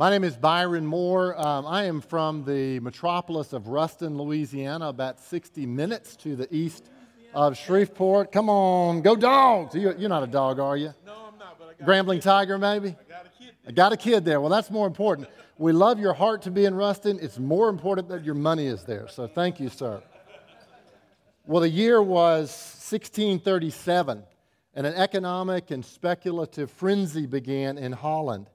My name is Byron Moore. Um, I am from the metropolis of Ruston, Louisiana, about 60 minutes to the east of Shreveport. Come on, go dogs. You, are not a dog, are you? No, I'm not. But I got Grambling tiger, maybe? I got a kid. I got a kid there. Well, that's more important. We love your heart to be in Ruston. It's more important that your money is there. So thank you, sir. Well, the year was 1637, and an economic and speculative frenzy began in Holland.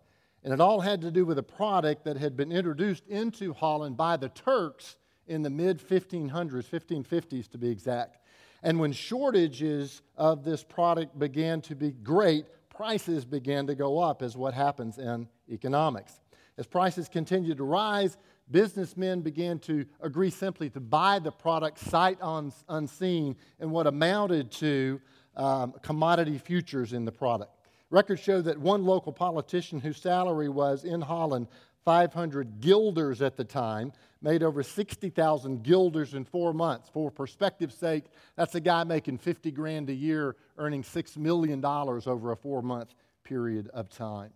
And it all had to do with a product that had been introduced into Holland by the Turks in the mid 1500s, 1550s to be exact. And when shortages of this product began to be great, prices began to go up, is what happens in economics. As prices continued to rise, businessmen began to agree simply to buy the product sight unseen in what amounted to um, commodity futures in the product. Records show that one local politician whose salary was in Holland 500 guilders at the time made over 60,000 guilders in four months. For perspective's sake, that's a guy making 50 grand a year, earning $6 million over a four month period of time.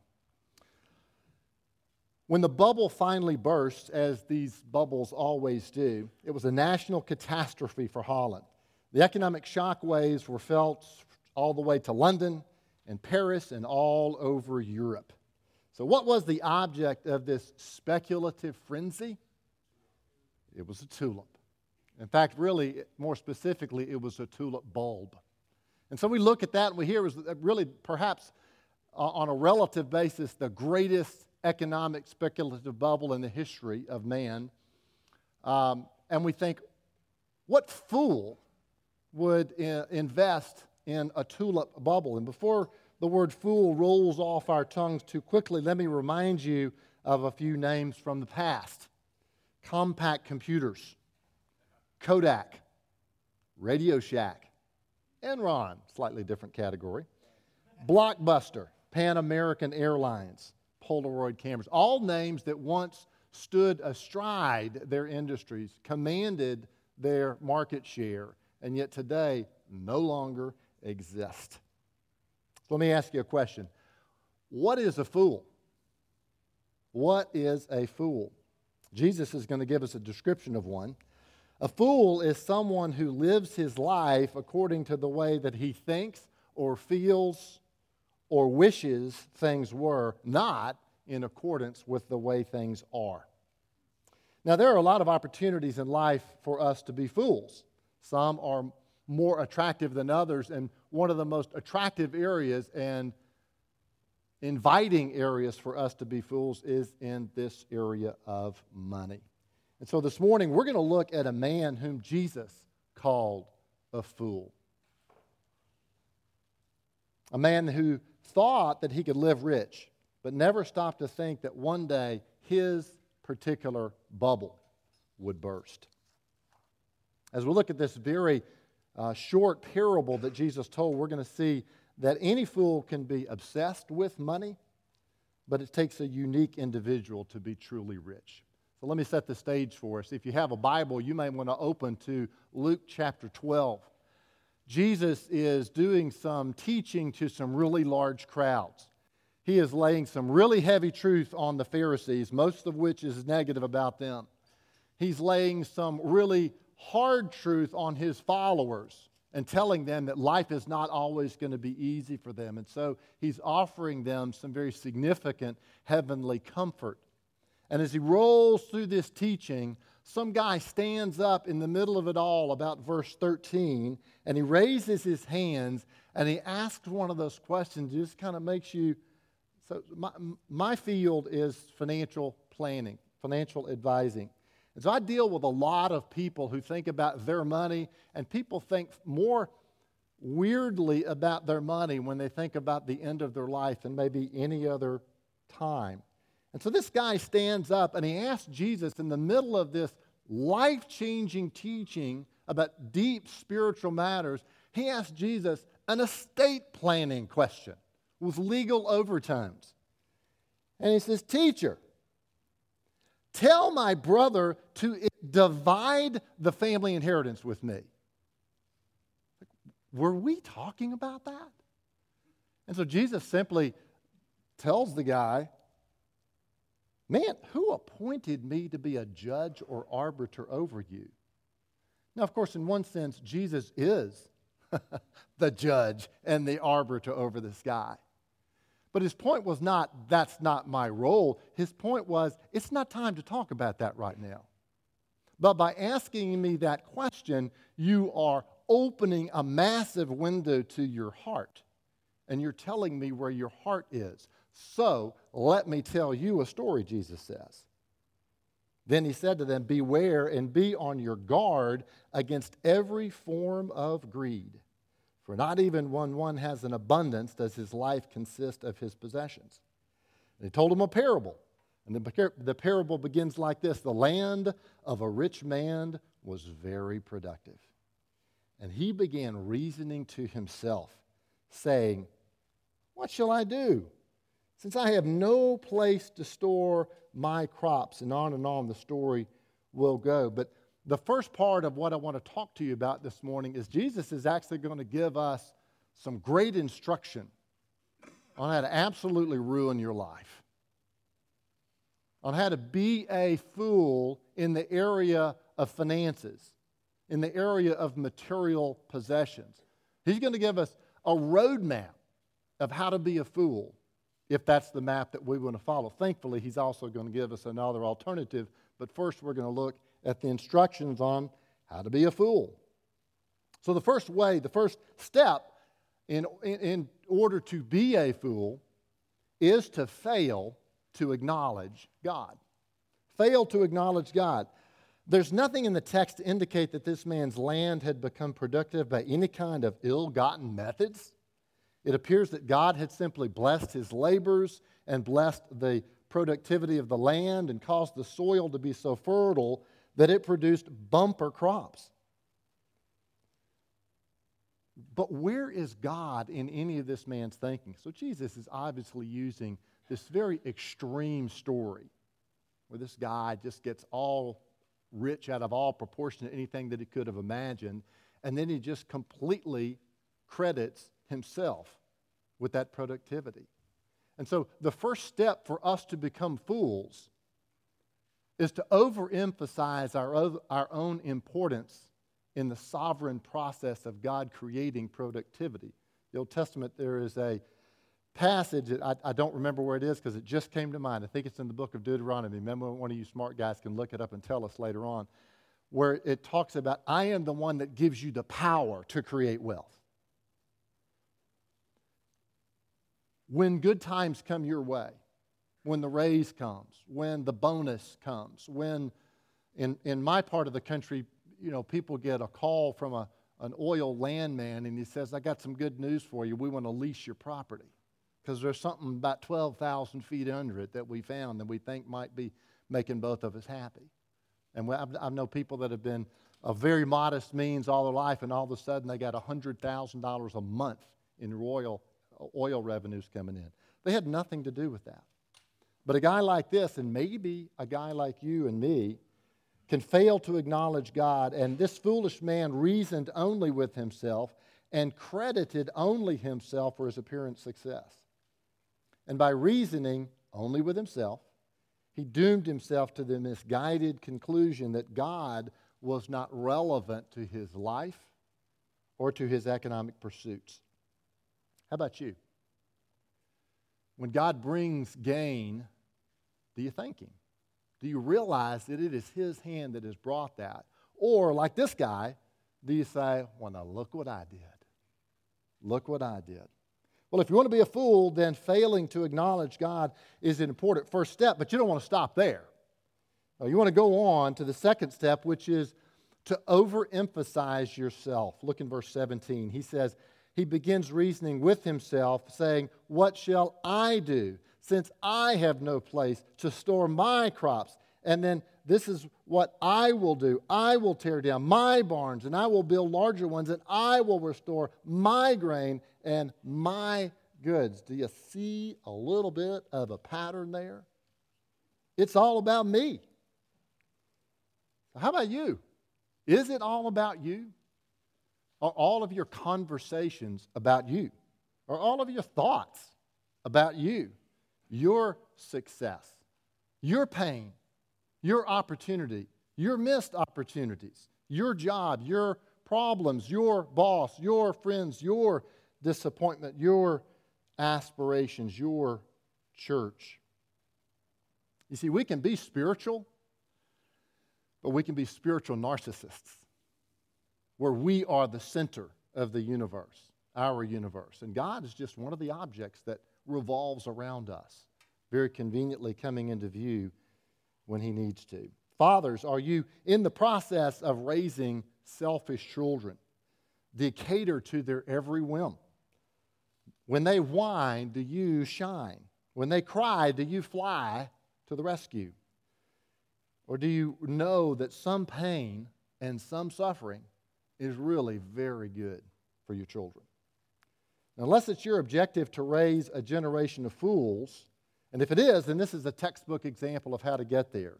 When the bubble finally burst, as these bubbles always do, it was a national catastrophe for Holland. The economic shock waves were felt all the way to London, and Paris and all over Europe. So, what was the object of this speculative frenzy? It was a tulip. In fact, really, more specifically, it was a tulip bulb. And so we look at that and we hear was really perhaps uh, on a relative basis the greatest economic speculative bubble in the history of man. Um, and we think, what fool would uh, invest in a tulip bubble? And before the word fool rolls off our tongues too quickly, let me remind you of a few names from the past Compaq Computers, Kodak, Radio Shack, Enron, slightly different category, Blockbuster, Pan American Airlines, Polaroid cameras, all names that once stood astride their industries, commanded their market share, and yet today no longer exist. Let me ask you a question. What is a fool? What is a fool? Jesus is going to give us a description of one. A fool is someone who lives his life according to the way that he thinks or feels or wishes things were, not in accordance with the way things are. Now, there are a lot of opportunities in life for us to be fools. Some are more attractive than others, and one of the most attractive areas and inviting areas for us to be fools is in this area of money. And so this morning, we're going to look at a man whom Jesus called a fool. A man who thought that he could live rich, but never stopped to think that one day his particular bubble would burst. As we look at this very uh, short parable that Jesus told, we're going to see that any fool can be obsessed with money, but it takes a unique individual to be truly rich. So let me set the stage for us. If you have a Bible, you may want to open to Luke chapter 12. Jesus is doing some teaching to some really large crowds. He is laying some really heavy truth on the Pharisees, most of which is negative about them. He's laying some really hard truth on his followers and telling them that life is not always going to be easy for them. And so he's offering them some very significant heavenly comfort. And as he rolls through this teaching, some guy stands up in the middle of it all, about verse 13, and he raises his hands and he asks one of those questions, just kind of makes you. So, my, my field is financial planning, financial advising. So I deal with a lot of people who think about their money, and people think more weirdly about their money when they think about the end of their life than maybe any other time. And so this guy stands up and he asks Jesus in the middle of this life changing teaching about deep spiritual matters, he asks Jesus an estate planning question with legal overtones. And he says, Teacher, Tell my brother to divide the family inheritance with me. Were we talking about that? And so Jesus simply tells the guy, Man, who appointed me to be a judge or arbiter over you? Now, of course, in one sense, Jesus is the judge and the arbiter over this guy. But his point was not, that's not my role. His point was, it's not time to talk about that right now. But by asking me that question, you are opening a massive window to your heart. And you're telling me where your heart is. So let me tell you a story, Jesus says. Then he said to them, Beware and be on your guard against every form of greed. For not even when one has an abundance does his life consist of his possessions. And he told him a parable. And the, the parable begins like this The land of a rich man was very productive. And he began reasoning to himself, saying, What shall I do? Since I have no place to store my crops, and on and on the story will go. But the first part of what I want to talk to you about this morning is Jesus is actually going to give us some great instruction on how to absolutely ruin your life, on how to be a fool in the area of finances, in the area of material possessions. He's going to give us a roadmap of how to be a fool if that's the map that we want to follow. Thankfully, he's also going to give us another alternative, but first we're going to look at the instructions on how to be a fool. So, the first way, the first step in, in, in order to be a fool is to fail to acknowledge God. Fail to acknowledge God. There's nothing in the text to indicate that this man's land had become productive by any kind of ill gotten methods. It appears that God had simply blessed his labors and blessed the productivity of the land and caused the soil to be so fertile that it produced bumper crops. But where is God in any of this man's thinking? So Jesus is obviously using this very extreme story where this guy just gets all rich out of all proportion to anything that he could have imagined, and then he just completely credits himself with that productivity. And so the first step for us to become fools is to overemphasize our, our own importance in the sovereign process of God creating productivity. The Old Testament, there is a passage, I, I don't remember where it is because it just came to mind. I think it's in the book of Deuteronomy. Remember, one of you smart guys can look it up and tell us later on, where it talks about, I am the one that gives you the power to create wealth. when good times come your way, when the raise comes, when the bonus comes, when in, in my part of the country, you know, people get a call from a, an oil landman and he says, I got some good news for you. We want to lease your property because there's something about 12,000 feet under it that we found that we think might be making both of us happy. And we, I've, I know people that have been of very modest means all their life, and all of a sudden they got $100,000 a month in royal oil revenues coming in. They had nothing to do with that. But a guy like this, and maybe a guy like you and me, can fail to acknowledge God, and this foolish man reasoned only with himself and credited only himself for his apparent success. And by reasoning only with himself, he doomed himself to the misguided conclusion that God was not relevant to his life or to his economic pursuits. How about you? When God brings gain, do you thank Him? Do you realize that it is His hand that has brought that? Or, like this guy, do you say, Well, now look what I did? Look what I did. Well, if you want to be a fool, then failing to acknowledge God is an important first step, but you don't want to stop there. You want to go on to the second step, which is to overemphasize yourself. Look in verse 17. He says, he begins reasoning with himself, saying, What shall I do since I have no place to store my crops? And then this is what I will do I will tear down my barns, and I will build larger ones, and I will restore my grain and my goods. Do you see a little bit of a pattern there? It's all about me. How about you? Is it all about you? Are all of your conversations about you? Are all of your thoughts about you? Your success? your pain, your opportunity, your missed opportunities, your job, your problems, your boss, your friends, your disappointment, your aspirations, your church. You see, we can be spiritual, but we can be spiritual narcissists where we are the center of the universe, our universe. And God is just one of the objects that revolves around us, very conveniently coming into view when He needs to. Fathers, are you in the process of raising selfish children? You cater to their every whim? When they whine, do you shine? When they cry, do you fly to the rescue? Or do you know that some pain and some suffering is really very good for your children? Unless it's your objective to raise a generation of fools, and if it is, then this is a textbook example of how to get there.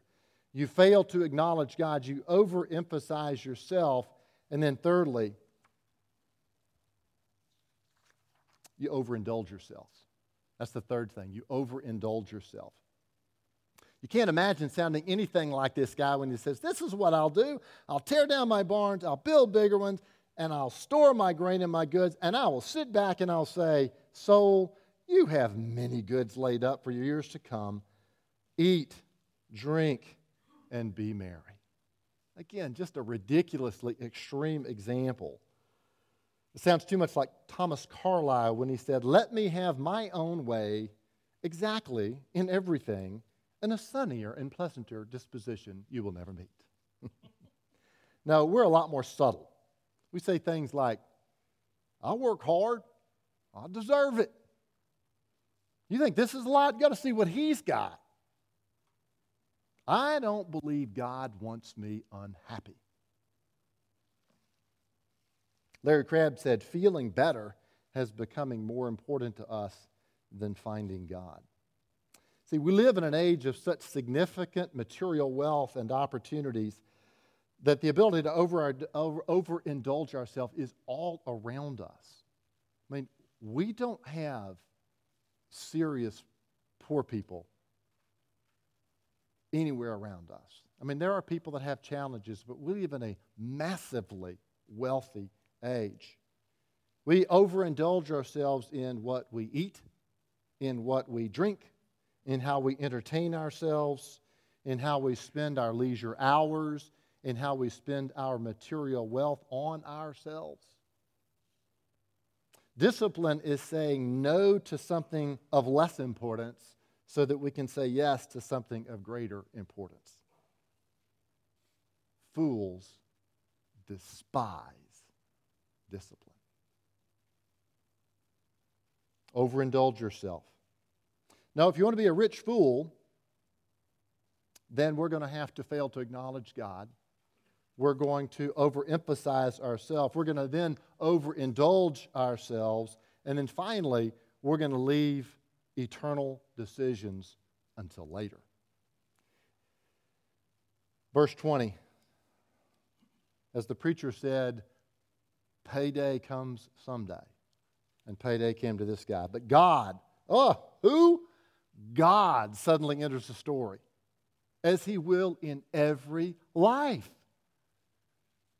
You fail to acknowledge God, you overemphasize yourself, and then thirdly, you overindulge yourself. That's the third thing. You overindulge yourself. You can't imagine sounding anything like this guy when he says, This is what I'll do. I'll tear down my barns, I'll build bigger ones, and I'll store my grain and my goods, and I will sit back and I'll say, Soul, you have many goods laid up for years to come. Eat, drink, and be merry. Again, just a ridiculously extreme example. It sounds too much like Thomas Carlyle when he said, Let me have my own way exactly in everything and a sunnier and pleasanter disposition you will never meet. now, we're a lot more subtle. We say things like, I work hard, I deserve it. You think this is a lot? You got to see what he's got. I don't believe God wants me unhappy. Larry Crabb said, feeling better has becoming more important to us than finding God. See, we live in an age of such significant material wealth and opportunities that the ability to over, over, overindulge ourselves is all around us. I mean, we don't have serious poor people anywhere around us. I mean, there are people that have challenges, but we live in a massively wealthy age. We overindulge ourselves in what we eat, in what we drink, in how we entertain ourselves, in how we spend our leisure hours, in how we spend our material wealth on ourselves. Discipline is saying no to something of less importance so that we can say yes to something of greater importance. Fools despise discipline. Overindulge yourself. Now, if you want to be a rich fool, then we're going to have to fail to acknowledge God. We're going to overemphasize ourselves. We're going to then overindulge ourselves. And then finally, we're going to leave eternal decisions until later. Verse 20, as the preacher said, payday comes someday. And payday came to this guy. But God, oh, who? God suddenly enters the story, as He will in every life.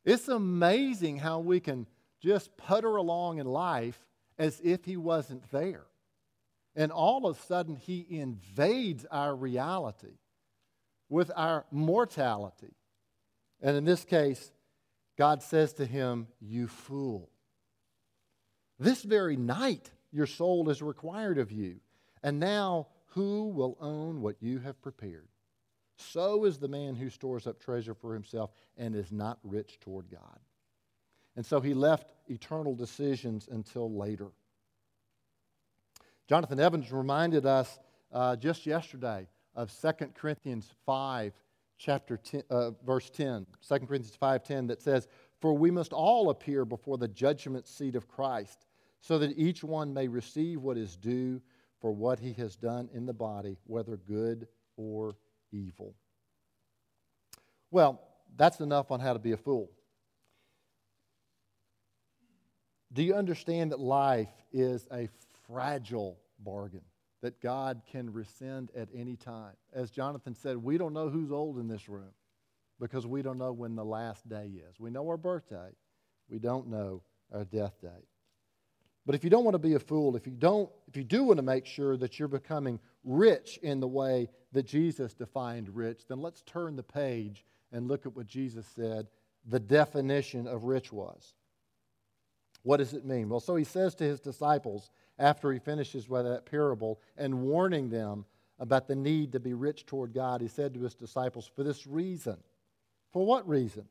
It's amazing how we can just putter along in life as if He wasn't there. And all of a sudden, He invades our reality with our mortality. And in this case, God says to him, You fool. This very night your soul is required of you. And now who will own what you have prepared? So is the man who stores up treasure for himself and is not rich toward God. And so he left eternal decisions until later. Jonathan Evans reminded us uh, just yesterday of 2 Corinthians 5, chapter 10, uh, verse 10, 2 Corinthians 5.10, that says, For we must all appear before the judgment seat of Christ, so that each one may receive what is due for what he has done in the body, whether good or evil. Well, that's enough on how to be a fool. Do you understand that life is a fragile bargain? that God can rescind at any time. As Jonathan said, we don't know who's old in this room because we don't know when the last day is. We know our birthday, we don't know our death date. But if you don't want to be a fool, if you don't if you do want to make sure that you're becoming rich in the way that Jesus defined rich, then let's turn the page and look at what Jesus said the definition of rich was. What does it mean? Well, so he says to his disciples after he finishes with that parable and warning them about the need to be rich toward God, he said to his disciples, For this reason. For what reason?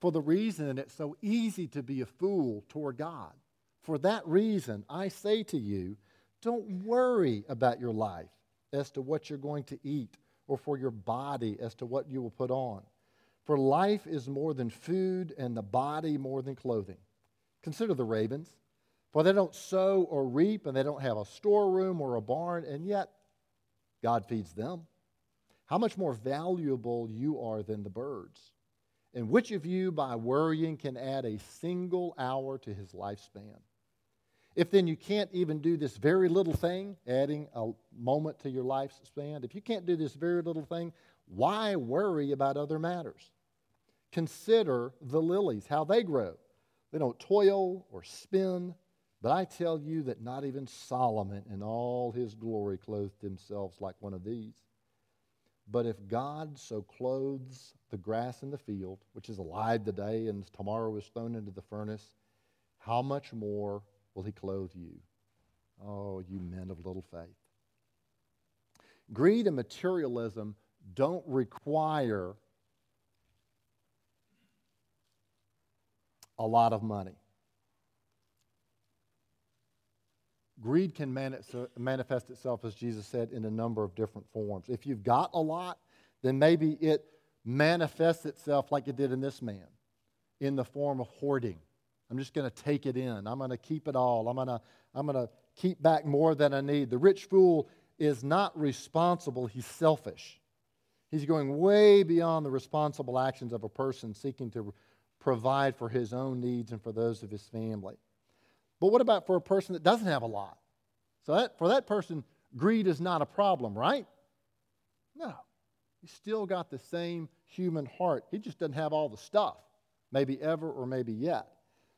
For the reason that it's so easy to be a fool toward God. For that reason, I say to you, don't worry about your life as to what you're going to eat, or for your body as to what you will put on. For life is more than food, and the body more than clothing. Consider the ravens, for they don't sow or reap, and they don't have a storeroom or a barn, and yet God feeds them. How much more valuable you are than the birds. And which of you, by worrying, can add a single hour to his lifespan? If then you can't even do this very little thing, adding a moment to your lifespan, if you can't do this very little thing, why worry about other matters? Consider the lilies, how they grow. They don't toil or spin, but I tell you that not even Solomon in all his glory clothed himself like one of these. But if God so clothes the grass in the field, which is alive today and tomorrow is thrown into the furnace, how much more will he clothe you? Oh, you men of little faith. Greed and materialism don't require a lot of money. Greed can manifest itself, as Jesus said, in a number of different forms. If you've got a lot, then maybe it manifests itself like it did in this man in the form of hoarding I'm just going to take it in. I'm going to keep it all. I'm going to I'm going to keep back more than I need. The rich fool is not responsible, he's selfish. He's going way beyond the responsible actions of a person seeking to provide for his own needs and for those of his family. But what about for a person that doesn't have a lot? So that, for that person, greed is not a problem, right? No. He's still got the same human heart. He just doesn't have all the stuff, maybe ever or maybe yet.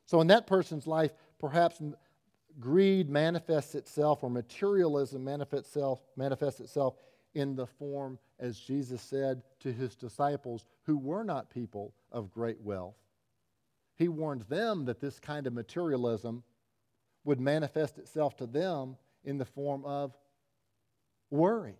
So, in that person's life, perhaps greed manifests itself or materialism manifests itself, manifests itself in the form, as Jesus said to his disciples, who were not people of great wealth. He warned them that this kind of materialism would manifest itself to them in the form of worry.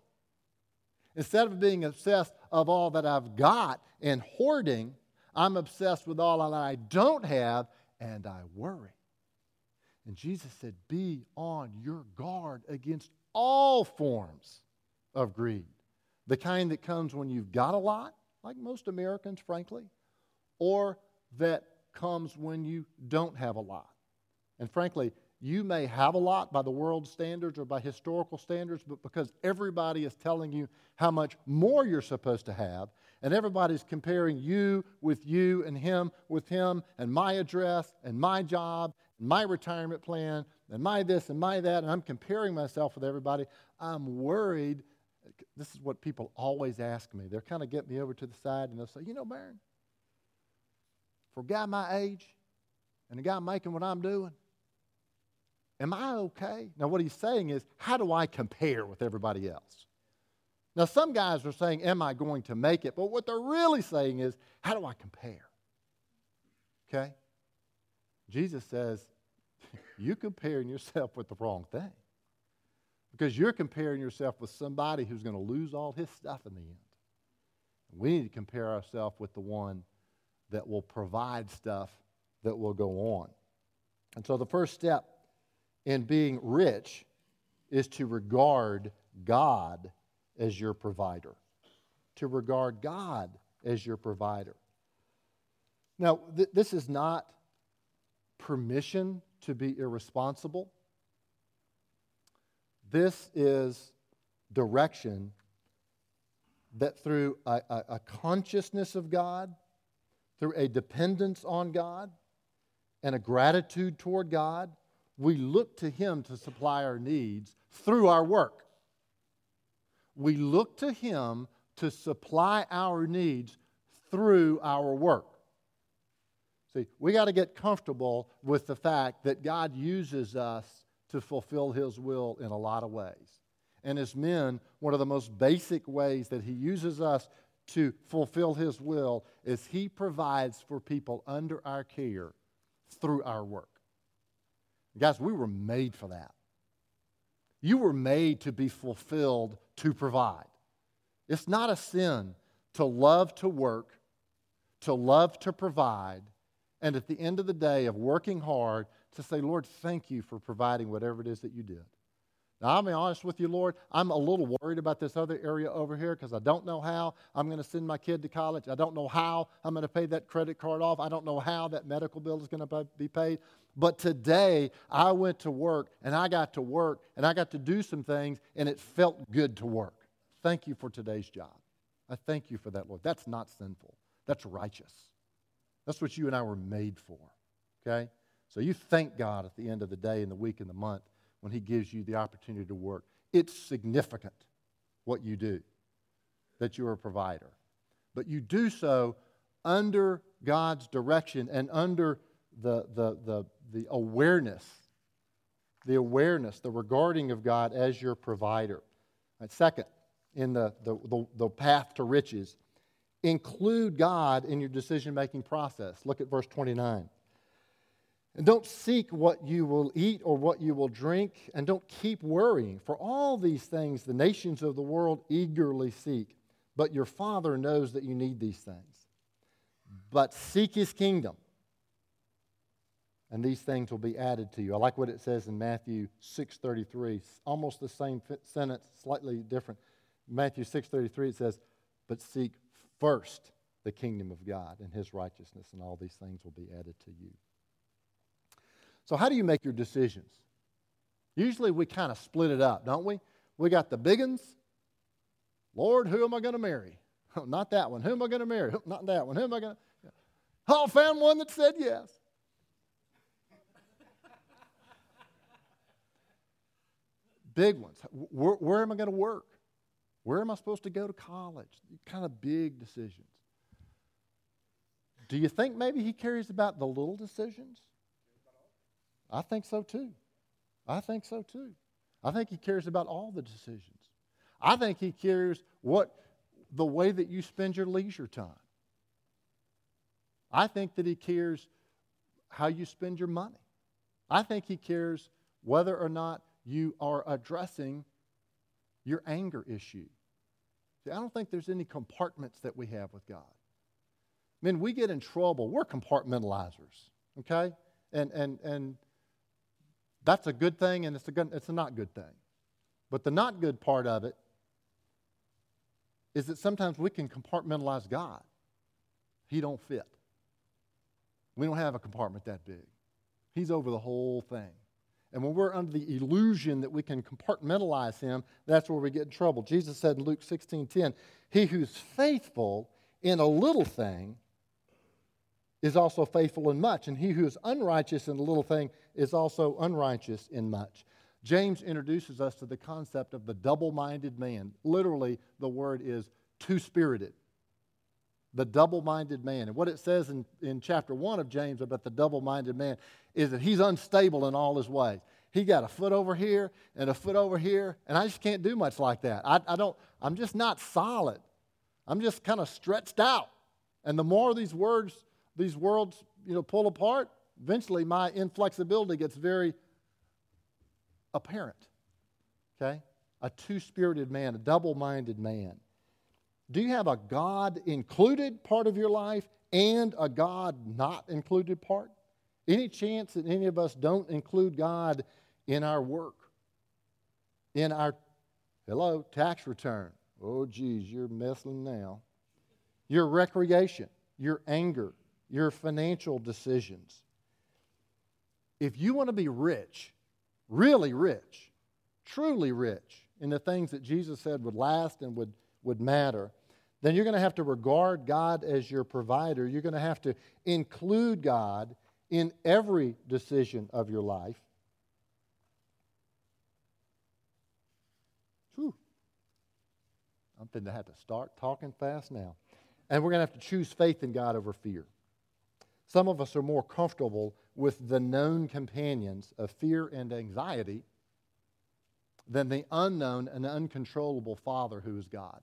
Instead of being obsessed of all that I've got and hoarding, I'm obsessed with all that I don't have and I worry. And Jesus said, Be on your guard against all forms of greed. The kind that comes when you've got a lot, like most Americans, frankly, or that comes when you don't have a lot. And frankly, you may have a lot by the world's standards or by historical standards, but because everybody is telling you how much more you're supposed to have, and everybody's comparing you with you and him with him, and my address and my job and my retirement plan and my this and my that, and I'm comparing myself with everybody, I'm worried. This is what people always ask me. They'll kind of get me over to the side and they'll say, You know, Byron, for a guy my age and a guy making what I'm doing, Am I okay? Now, what he's saying is, how do I compare with everybody else? Now, some guys are saying, Am I going to make it? But what they're really saying is, How do I compare? Okay? Jesus says, You're comparing yourself with the wrong thing. Because you're comparing yourself with somebody who's going to lose all his stuff in the end. We need to compare ourselves with the one that will provide stuff that will go on. And so the first step in being rich is to regard God as your provider. To regard God as your provider. Now, th- this is not permission to be irresponsible. This is direction that through a, a, a, consciousness of God, through a dependence on God, and a gratitude toward God, we look to Him to supply our needs through our work. We look to Him to supply our needs through our work. See, we got to get comfortable with the fact that God uses us to fulfill His will in a lot of ways. And as men, one of the most basic ways that He uses us to fulfill His will is He provides for people under our care through our work. Guys, we were made for that. You were made to be fulfilled to provide. It's not a sin to love to work, to love to provide, and at the end of the day of working hard to say, Lord, thank you for providing whatever it is that you did. Now, I'll be honest with you, Lord, I'm a little worried about this other area over here because I don't know how I'm going to send my kid to college. I don't know how I'm going to pay that credit card off. I don't know how that medical bill is going to be paid. But today, I went to work and I got to work and I got to do some things and it felt good to work. Thank you for today's job. I thank you for that, Lord. That's not sinful, that's righteous. That's what you and I were made for, okay? So you thank God at the end of the day, in the week, in the month when He gives you the opportunity to work. It's significant what you do, that you're a provider. But you do so under God's direction and under the, the, the, the awareness, the awareness, the regarding of God as your provider. Right, second, in the, the, the, the path to riches, include God in your decision making process. Look at verse 29. And don't seek what you will eat or what you will drink, and don't keep worrying, for all these things the nations of the world eagerly seek. But your Father knows that you need these things. But seek His kingdom, and these things will be added to you. I like what it says in Matthew 6:33, almost the same sentence, slightly different. Matthew 6:33 it says, "But seek first the kingdom of God and His righteousness, and all these things will be added to you." So, how do you make your decisions? Usually we kind of split it up, don't we? We got the big ones. Lord, who am I going to marry? Not that one. Who am I going to marry? Not that one. Who am I going to? Oh, found one that said yes. Big ones. Where, where am I going to work? Where am I supposed to go to college? Kind of big decisions. Do you think maybe he cares about the little decisions? I think so too. I think so too. I think he cares about all the decisions. I think he cares what the way that you spend your leisure time. I think that he cares how you spend your money. I think he cares whether or not you are addressing your anger issue. See, I don't think there's any compartments that we have with God. I mean, we get in trouble. We're compartmentalizers, okay? And, and, and that's a good thing and it's a, good, it's a not good thing. But the not good part of it is that sometimes we can compartmentalize God. He don't fit. We don't have a compartment that big. He's over the whole thing. And when we're under the illusion that we can compartmentalize him, that's where we get in trouble. Jesus said in Luke 16 10, He who's faithful in a little thing is also faithful in much, and he who is unrighteous in a little thing is also unrighteous in much. James introduces us to the concept of the double minded man. Literally, the word is two spirited. The double minded man. And what it says in, in chapter 1 of James about the double minded man is that he's unstable in all his ways. He got a foot over here and a foot over here, and I just can't do much like that. I, I don't, I'm just not solid. I'm just kind of stretched out. And the more these words, these worlds, you know, pull apart, eventually my inflexibility gets very apparent. Okay? A two spirited man, a double minded man. Do you have a God included part of your life and a God not included part? Any chance that any of us don't include God in our work, in our, hello, tax return? Oh, geez, you're messing now. Your recreation, your anger, your financial decisions if you want to be rich, really rich, truly rich in the things that Jesus said would last and would, would matter, then you're going to have to regard God as your provider. You're going to have to include God in every decision of your life. Whew. I'm going to have to start talking fast now. And we're going to have to choose faith in God over fear. Some of us are more comfortable with the known companions of fear and anxiety than the unknown and uncontrollable Father who is God.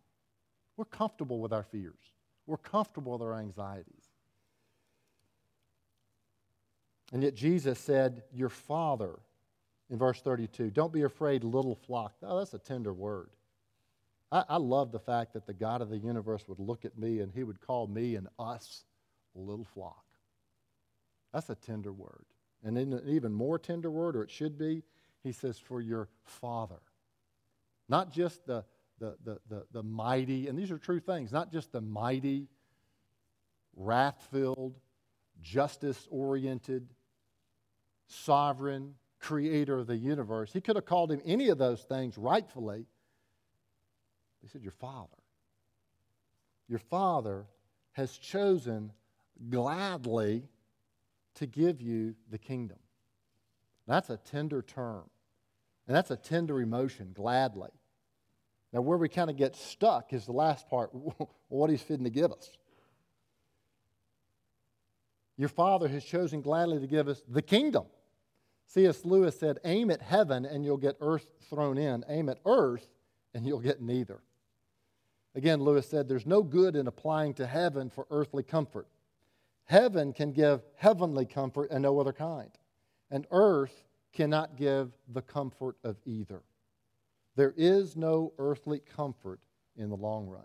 We're comfortable with our fears, we're comfortable with our anxieties. And yet Jesus said, Your Father, in verse 32, don't be afraid, little flock. Oh, that's a tender word. I, I love the fact that the God of the universe would look at me and he would call me and us little flock. That's a tender word. And in an even more tender word, or it should be, he says, for your Father. Not just the, the, the, the, the mighty, and these are true things, not just the mighty, wrath filled, justice oriented, sovereign creator of the universe. He could have called him any of those things rightfully. He said, Your Father. Your Father has chosen gladly to give you the kingdom. That's a tender term. And that's a tender emotion, gladly. Now, where we kind of get stuck is the last part what he's fitting to give us. Your Father has chosen gladly to give us the kingdom. C.S. Lewis said, Aim at heaven and you'll get earth thrown in. Aim at earth and you'll get neither. Again, Lewis said, There's no good in applying to heaven for earthly comfort. Heaven can give heavenly comfort and no other kind. And earth cannot give the comfort of either. There is no earthly comfort in the long run.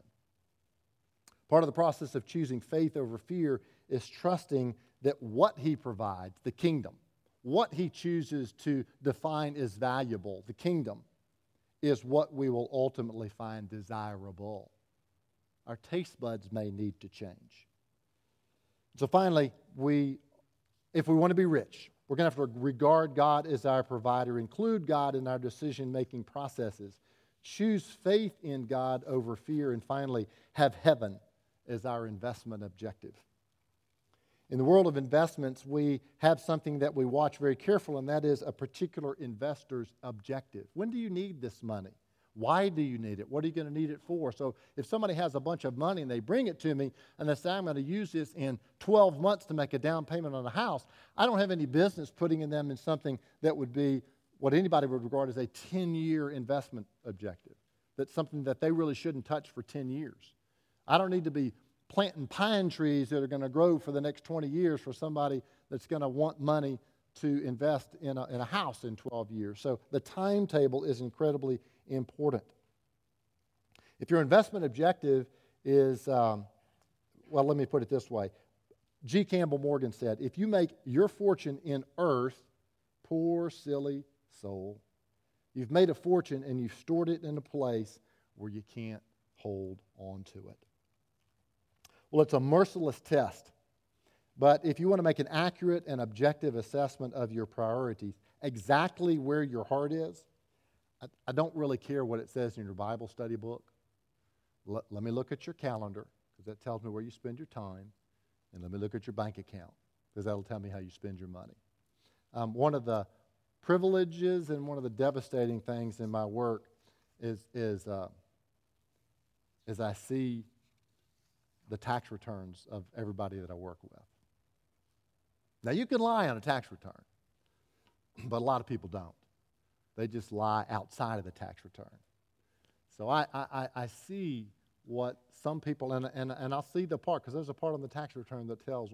Part of the process of choosing faith over fear is trusting that what he provides, the kingdom, what he chooses to define as valuable, the kingdom, is what we will ultimately find desirable. Our taste buds may need to change. So finally, we, if we want to be rich, we're going to have to regard God as our provider, include God in our decision making processes, choose faith in God over fear, and finally, have heaven as our investment objective. In the world of investments, we have something that we watch very carefully, and that is a particular investor's objective. When do you need this money? Why do you need it? What are you going to need it for? So, if somebody has a bunch of money and they bring it to me and they say, I'm going to use this in 12 months to make a down payment on a house, I don't have any business putting in them in something that would be what anybody would regard as a 10 year investment objective. That's something that they really shouldn't touch for 10 years. I don't need to be planting pine trees that are going to grow for the next 20 years for somebody that's going to want money to invest in a, in a house in 12 years. So the timetable is incredibly important. If your investment objective is, um, well, let me put it this way G. Campbell Morgan said, if you make your fortune in earth, poor, silly soul, you've made a fortune and you've stored it in a place where you can't hold on to it. Well, it's a merciless test. But if you want to make an accurate and objective assessment of your priorities, exactly where your heart is, I, I don't really care what it says in your Bible study book. Let, let me look at your calendar, because that tells me where you spend your time. And let me look at your bank account, because that'll tell me how you spend your money. Um, one of the privileges and one of the devastating things in my work is, is, uh, is I see the tax returns of everybody that I work with. Now, you can lie on a tax return, but a lot of people don't. They just lie outside of the tax return. So I, I, I see what some people, and, and, and I'll see the part, because there's a part on the tax return that tells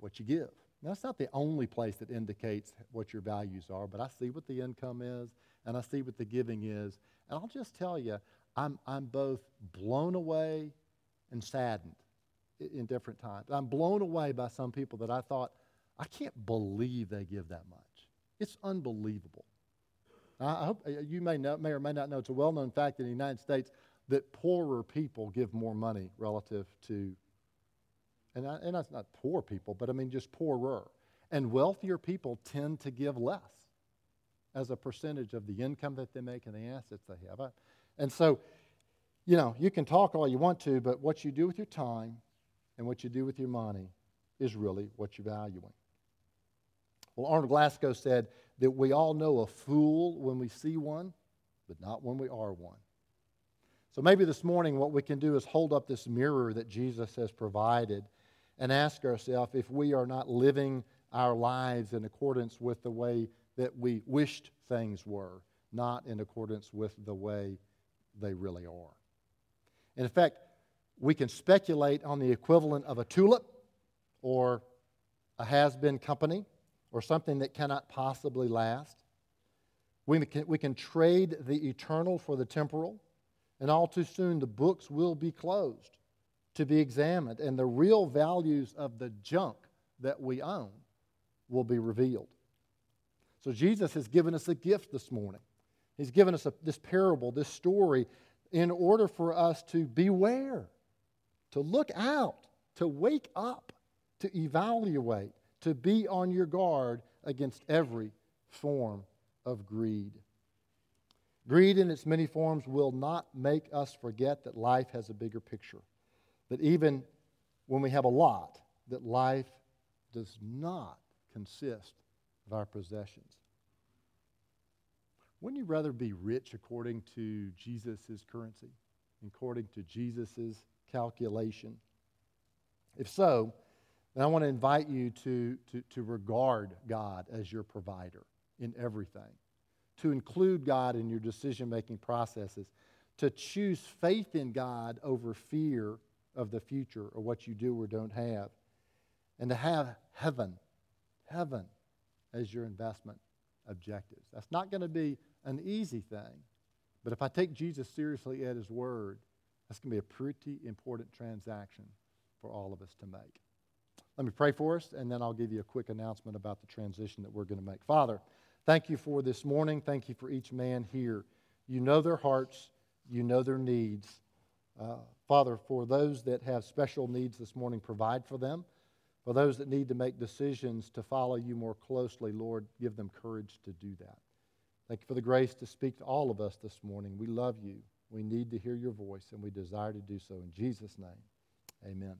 what you give. Now, that's not the only place that indicates what your values are, but I see what the income is, and I see what the giving is. And I'll just tell you, I'm, I'm both blown away and saddened in different times. I'm blown away by some people that I thought, I can't believe they give that much. It's unbelievable. I hope uh, you may, know, may or may not know, it's a well known fact in the United States that poorer people give more money relative to, and, I, and that's not poor people, but I mean just poorer. And wealthier people tend to give less as a percentage of the income that they make and the assets they have. And so, you know, you can talk all you want to, but what you do with your time and what you do with your money is really what you're valuing. Well, Arnold Glasow said that we all know a fool when we see one, but not when we are one. So maybe this morning, what we can do is hold up this mirror that Jesus has provided and ask ourselves if we are not living our lives in accordance with the way that we wished things were, not in accordance with the way they really are. And in fact, we can speculate on the equivalent of a tulip or a has been company or something that cannot possibly last. We can, we can trade the eternal for the temporal, and all too soon the books will be closed to be examined, and the real values of the junk that we own will be revealed. So, Jesus has given us a gift this morning. He's given us a, this parable, this story, in order for us to beware, to look out, to wake up, to evaluate, to be on your guard against every form of greed. Greed in its many forms will not make us forget that life has a bigger picture. That even when we have a lot, that life does not consist of our possessions. Wouldn't you rather be rich according to Jesus' currency, according to Jesus' calculation? If so, then I want to invite you to, to, to regard God as your provider in everything, to include God in your decision making processes, to choose faith in God over fear of the future or what you do or don't have, and to have heaven, heaven as your investment objectives. That's not going to be an easy thing, but if I take Jesus seriously at his word, that's going to be a pretty important transaction for all of us to make. Let me pray for us, and then I'll give you a quick announcement about the transition that we're going to make. Father, thank you for this morning. Thank you for each man here. You know their hearts, you know their needs. Uh, Father, for those that have special needs this morning, provide for them. For those that need to make decisions to follow you more closely, Lord, give them courage to do that. Thank you for the grace to speak to all of us this morning. We love you. We need to hear your voice, and we desire to do so. In Jesus' name, amen.